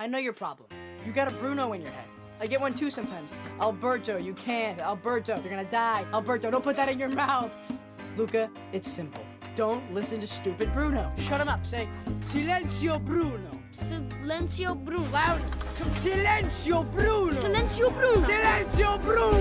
I know your problem. You got a Bruno in your head. I get one too sometimes. Alberto, you can't. Alberto, you're gonna die. Alberto, don't put that in your mouth. Luca, it's simple. Don't listen to stupid Bruno. Shut him up. Say, Silencio Bruno. Silencio Bruno. Loud. Silenzio Bruno. Silencio Bruno. Silencio Bruno.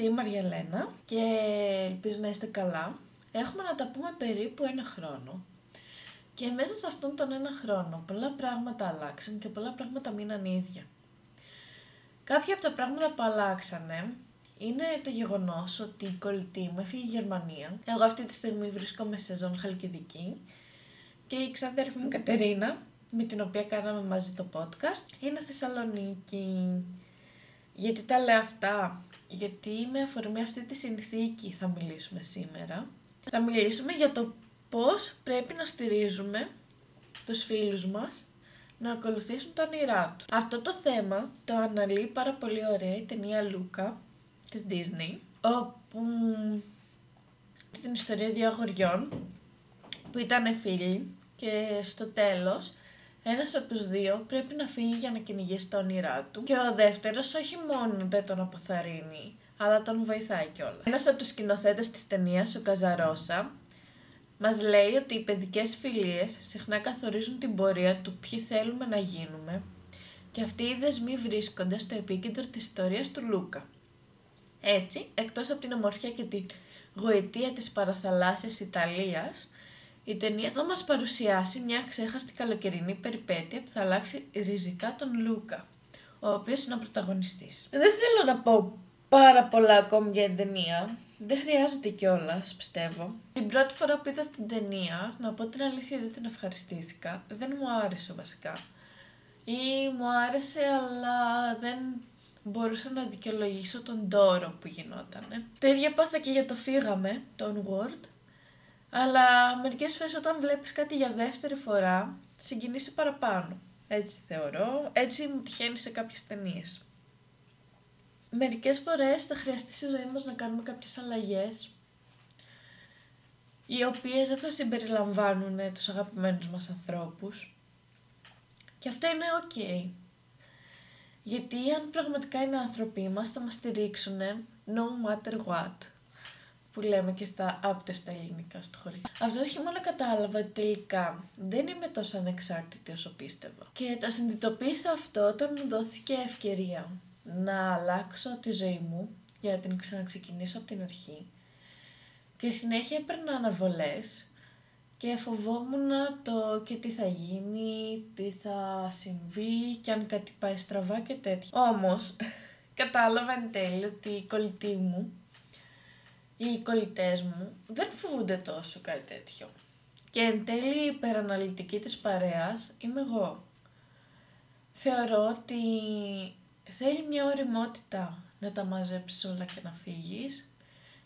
Η Μαριαλένα και ελπίζω να είστε καλά. Έχουμε να τα πούμε περίπου ένα χρόνο. Και μέσα σε αυτόν τον ένα χρόνο πολλά πράγματα αλλάξαν και πολλά πράγματα μείναν ίδια. Κάποια από τα πράγματα που αλλάξανε είναι το γεγονός ότι η κολλητή μου έφυγε η Γερμανία. Εγώ αυτή τη στιγμή βρίσκομαι σε ζώνη Χαλκιδική και η ξαδέρφη μου Κατερίνα, με την οποία κάναμε μαζί το podcast, είναι Θεσσαλονίκη. Γιατί τα λέω αυτά, γιατί με αφορμή αυτή τη συνθήκη θα μιλήσουμε σήμερα. Θα μιλήσουμε για το πώς πρέπει να στηρίζουμε τους φίλους μας να ακολουθήσουν τα όνειρά τους. Αυτό το θέμα το αναλύει πάρα πολύ ωραία η ταινία Λούκα της Disney, όπου την ιστορία δύο αγοριών που ήταν φίλοι και στο τέλος ένας από τους δύο πρέπει να φύγει για να κυνηγήσει τα όνειρά του και ο δεύτερος όχι μόνο δεν τον αποθαρρύνει αλλά τον βοηθάει κιόλας. Ένας από τους σκηνοθέτες της ταινίας, ο Καζαρόσα, μας λέει ότι οι παιδικές φιλίες συχνά καθορίζουν την πορεία του ποιοι θέλουμε να γίνουμε και αυτοί οι δεσμοί βρίσκονται στο επίκεντρο της ιστορίας του Λούκα. Έτσι, εκτός από την ομορφιά και την γοητεία της παραθαλάσσιας Ιταλίας, η ταινία θα μας παρουσιάσει μια ξέχαστη καλοκαιρινή περιπέτεια που θα αλλάξει ριζικά τον Λούκα, ο οποίος είναι ο πρωταγωνιστής. Δεν θέλω να πω πάρα πολλά ακόμη για την ταινία, δεν χρειάζεται κιόλας, πιστεύω. Την πρώτη φορά που είδα την ταινία, να πω την αλήθεια δεν την ευχαριστήθηκα, δεν μου άρεσε βασικά. Ή μου άρεσε αλλά δεν μπορούσα να δικαιολογήσω τον τόρο που γινότανε. Το ίδιο πάθα και για το φύγαμε, το Onward, αλλά μερικές φορές όταν βλέπεις κάτι για δεύτερη φορά, συγκινήσει παραπάνω. Έτσι θεωρώ, έτσι μου τυχαίνει σε κάποιες ταινίες. Μερικές φορές θα χρειαστεί στη ζωή μας να κάνουμε κάποιες αλλαγές, οι οποίες δεν θα συμπεριλαμβάνουν τους αγαπημένους μας ανθρώπους. Και αυτό είναι ok. Γιατί αν πραγματικά είναι άνθρωποι μας θα μας στηρίξουν no matter what που λέμε και στα άπτες στα ελληνικά στο χωριό. Αυτό το χειμώνα κατάλαβα ότι τελικά δεν είμαι τόσο ανεξάρτητη όσο πίστευα. Και το συνειδητοποίησα αυτό όταν μου δόθηκε ευκαιρία να αλλάξω τη ζωή μου για να την ξαναξεκινήσω από την αρχή. Και συνέχεια έπαιρνα αναβολές και φοβόμουν το και τι θα γίνει, τι θα συμβεί και αν κάτι πάει στραβά και τέτοια. Όμως, κατάλαβα εν τέλει ότι οι κολλητοί μου, οι κολλητές μου, δεν φοβούνται τόσο κάτι τέτοιο. Και εν τέλει η υπεραναλυτική της παρέας είμαι εγώ. Θεωρώ ότι θέλει μια ωριμότητα να τα μαζέψεις όλα και να φύγεις,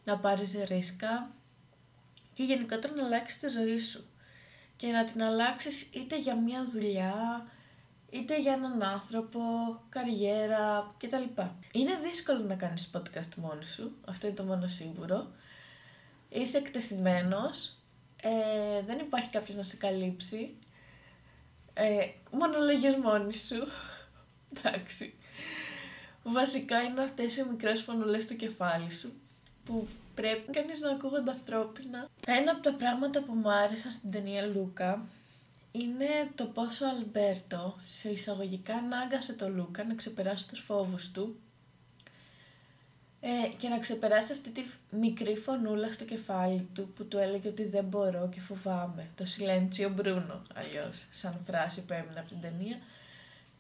να πάρεις ρίσκα και γενικότερα να αλλάξεις τη ζωή σου. Και να την αλλάξεις είτε για μια δουλειά, είτε για έναν άνθρωπο, καριέρα κτλ. Είναι δύσκολο να κάνεις podcast μόνος σου, αυτό είναι το μόνο σίγουρο. Είσαι εκτεθειμένος, ε, δεν υπάρχει κάποιος να σε καλύψει. Ε, μόνο λέγες μόνη σου. Εντάξει. Βασικά είναι αυτές οι μικρές φωνουλές στο κεφάλι σου που πρέπει κανείς να ακούγονται ανθρώπινα. Ένα από τα πράγματα που μου άρεσαν στην ταινία Λούκα είναι το πόσο ο Αλμπέρτο σε εισαγωγικά ανάγκασε το Λούκα να ξεπεράσει τους φόβους του ε, και να ξεπεράσει αυτή τη μικρή φωνούλα στο κεφάλι του που του έλεγε ότι δεν μπορώ και φοβάμαι. Το Silenzio Bruno, αλλιώς, σαν φράση που έμεινε από την ταινία.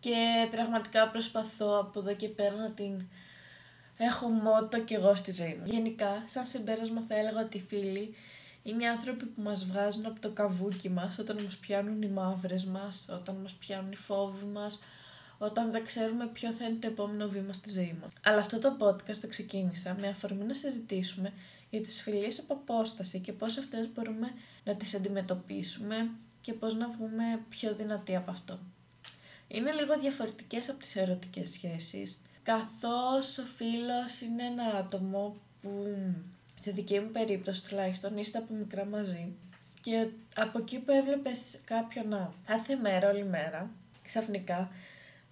Και πραγματικά προσπαθώ από εδώ και πέρα να την έχω μότο και εγώ στη ζωή μου. Γενικά, σαν συμπέρασμα θα έλεγα ότι οι φίλοι είναι οι άνθρωποι που μας βγάζουν από το καβούκι μας όταν μας πιάνουν οι μαύρες μας, όταν μας πιάνουν οι φόβοι μας, όταν δεν ξέρουμε ποιο θα είναι το επόμενο βήμα στη ζωή μας. Αλλά αυτό το podcast το ξεκίνησα με αφορμή να συζητήσουμε για τις φιλίες από απόσταση και πώς αυτές μπορούμε να τις αντιμετωπίσουμε και πώς να βγούμε πιο δυνατοί από αυτό. Είναι λίγο διαφορετικές από τις ερωτικές σχέσεις, καθώς ο φίλος είναι ένα άτομο που στη δική μου περίπτωση τουλάχιστον είστε από μικρά μαζί και από εκεί που έβλεπες κάποιον να κάθε μέρα, όλη μέρα, ξαφνικά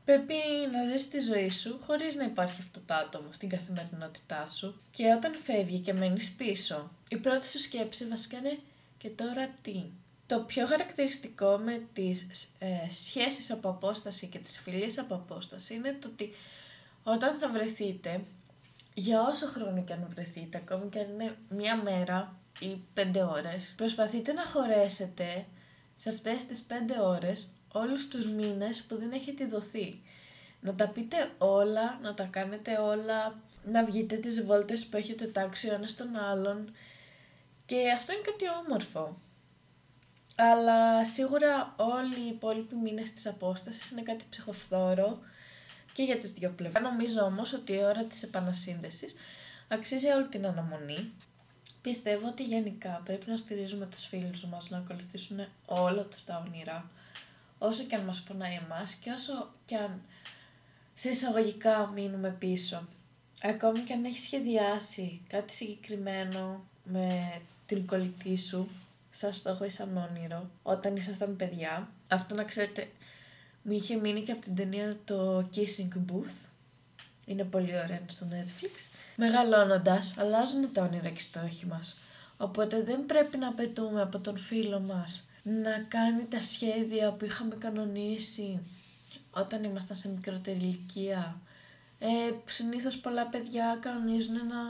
πρέπει να ζεις τη ζωή σου χωρίς να υπάρχει αυτό το άτομο στην καθημερινότητά σου και όταν φεύγει και μένεις πίσω, η πρώτη σου σκέψη βασικά είναι και τώρα τι; Το πιο χαρακτηριστικό με τις ε, σχέσεις από απόσταση και τις φιλίες από απόσταση είναι το ότι όταν θα βρεθείτε, για όσο χρόνο και αν βρεθείτε, ακόμη και αν είναι μία μέρα ή πέντε ώρες, προσπαθείτε να χωρέσετε σε αυτές τις πέντε ώρες όλους τους μήνες που δεν έχετε δοθεί. Να τα πείτε όλα, να τα κάνετε όλα, να βγείτε τις βόλτες που έχετε τάξει ο ένας τον άλλον και αυτό είναι κάτι όμορφο. Αλλά σίγουρα όλοι οι υπόλοιποι μήνες της απόστασης είναι κάτι ψυχοφθόρο και για τις δύο πλευρές. Νομίζω όμως ότι η ώρα της επανασύνδεσης αξίζει όλη την αναμονή. Πιστεύω ότι γενικά πρέπει να στηρίζουμε τους φίλους μας να ακολουθήσουν όλα τους τα όνειρα, όσο και αν μας πονάει εμάς και όσο και αν σε εισαγωγικά μείνουμε πίσω. Ακόμη και αν έχει σχεδιάσει κάτι συγκεκριμένο με την κολλητή σου, σαν στόχο ή σαν όνειρο, όταν ήσασταν παιδιά, αυτό να ξέρετε μου είχε μείνει και από την ταινία το Kissing Booth. Είναι πολύ ωραία είναι στο Netflix. Μεγαλώνοντας, αλλάζουν τα όνειρα και οι στόχοι μας. Οπότε δεν πρέπει να πετούμε από τον φίλο μας να κάνει τα σχέδια που είχαμε κανονίσει όταν ήμασταν σε μικρότερη ηλικία. Ε, συνήθως πολλά παιδιά κανονίζουν να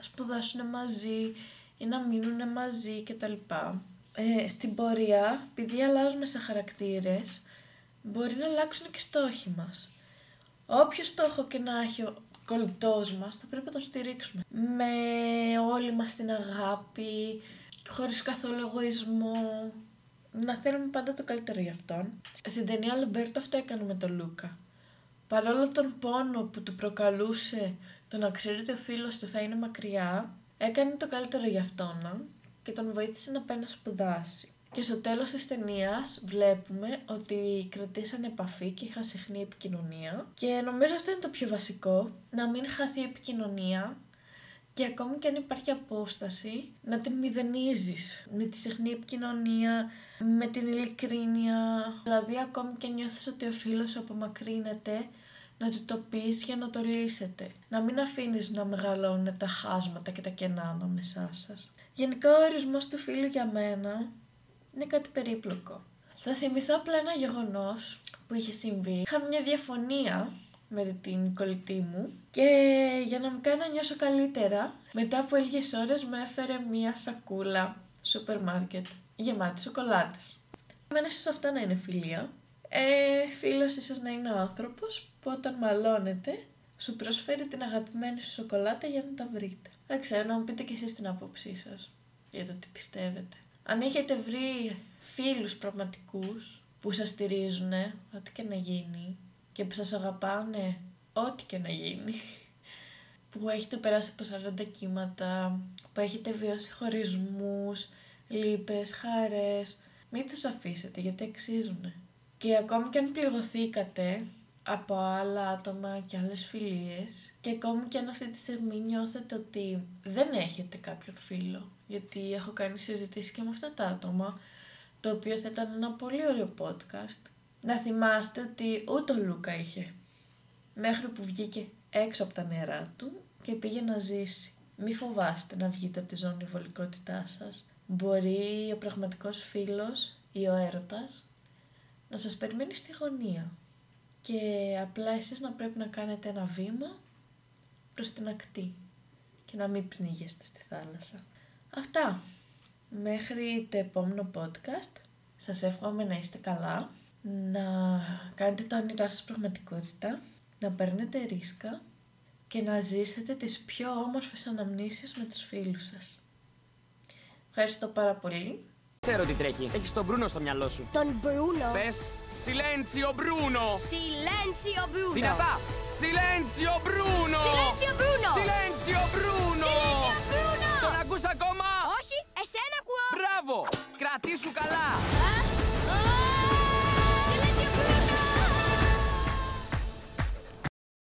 σπουδάσουν μαζί ή να μείνουν μαζί κτλ. Ε, στην πορεία, επειδή αλλάζουμε σε χαρακτήρες, μπορεί να αλλάξουν και στόχοι μας. Όποιο στόχο και να έχει ο κολλητός μας, θα πρέπει να τον στηρίξουμε. Με όλη μας την αγάπη, χωρίς καθόλου εγωισμό, να θέλουμε πάντα το καλύτερο για αυτόν. Στην ταινία Λομπέρτο αυτό έκανε με τον Λούκα. Παρόλο τον πόνο που του προκαλούσε το να ξέρει ότι ο φίλος του θα είναι μακριά, έκανε το καλύτερο για αυτόν και τον βοήθησε να πάει να σπουδάσει. Και στο τέλος της ταινίας βλέπουμε ότι κρατήσαν επαφή και είχαν συχνή επικοινωνία και νομίζω αυτό είναι το πιο βασικό, να μην χαθεί η επικοινωνία και ακόμη και αν υπάρχει απόσταση, να την μηδενίζεις με τη συχνή επικοινωνία, με την ειλικρίνεια. Δηλαδή ακόμη και νιώθεις ότι ο φίλος σου απομακρύνεται, να του το πεις για να το λύσετε. Να μην αφήνεις να μεγαλώνουν τα χάσματα και τα κενά ανάμεσά σας. Γενικά ο ορισμός του φίλου για μένα είναι κάτι περίπλοκο. Θα θυμηθώ απλά ένα γεγονός που είχε συμβεί. Είχα μια διαφωνία με την κολλητή μου και για να μου κάνει να νιώσω καλύτερα, μετά από λίγες ώρες μου έφερε μια σακούλα σούπερ μάρκετ γεμάτη σοκολάτες. Μένει σε αυτό να είναι φιλία. Ε, φίλος ίσως να είναι ο άνθρωπος που όταν μαλώνετε σου προσφέρει την αγαπημένη σου σοκολάτα για να τα βρείτε. Δεν ξέρω, να μου πείτε κι εσείς την άποψή σας για το τι πιστεύετε. Αν έχετε βρει φίλους πραγματικούς που σας στηρίζουν, ό,τι και να γίνει, και που σας αγαπάνε, ό,τι και να γίνει, που έχετε περάσει από 40 κύματα, που έχετε βιώσει χωρισμούς, λύπες, χαρές, μην τους αφήσετε γιατί αξίζουν. Και ακόμη και αν πληγωθήκατε από άλλα άτομα και άλλες φιλίες και ακόμη και αν αυτή τη στιγμή νιώθετε ότι δεν έχετε κάποιον φίλο γιατί έχω κάνει συζητήσεις και με αυτά τα άτομα το οποίο θα ήταν ένα πολύ ωραίο podcast να θυμάστε ότι ούτε ο Λούκα είχε μέχρι που βγήκε έξω από τα νερά του και πήγε να ζήσει. Μη φοβάστε να βγείτε από τη ζώνη βολικότητά σας. Μπορεί ο πραγματικός φίλος ή ο έρωτας να σας περιμένει στη γωνία και απλά εσείς να πρέπει να κάνετε ένα βήμα προς την ακτή και να μην πνίγεστε στη θάλασσα. Αυτά. Μέχρι το επόμενο podcast. Σας εύχομαι να είστε καλά, να κάνετε τα όνειρά σας πραγματικότητα, να παίρνετε ρίσκα και να ζήσετε τις πιο όμορφες αναμνήσεις με τους φίλους σας. Ευχαριστώ πάρα πολύ. Ξέρω τι τρέχει. Έχεις τον Μπρούνο στο μυαλό σου. Τον Μπρούνο; Πες Σιλέντσιο Μπρούνο! Σιλέντσιο Μπρούνο. Δυνατά! Σιλέντσιο Μπρούνο! Σιλέντσιο Μπρούνο. Σιλέντσιο Μπρούνο! Σιλέντσιο Μπρούνο. Τον ακούς ακόμα! Όχι, εσένα ακούω. Μπράβο! Κρατήσου καλά! Α,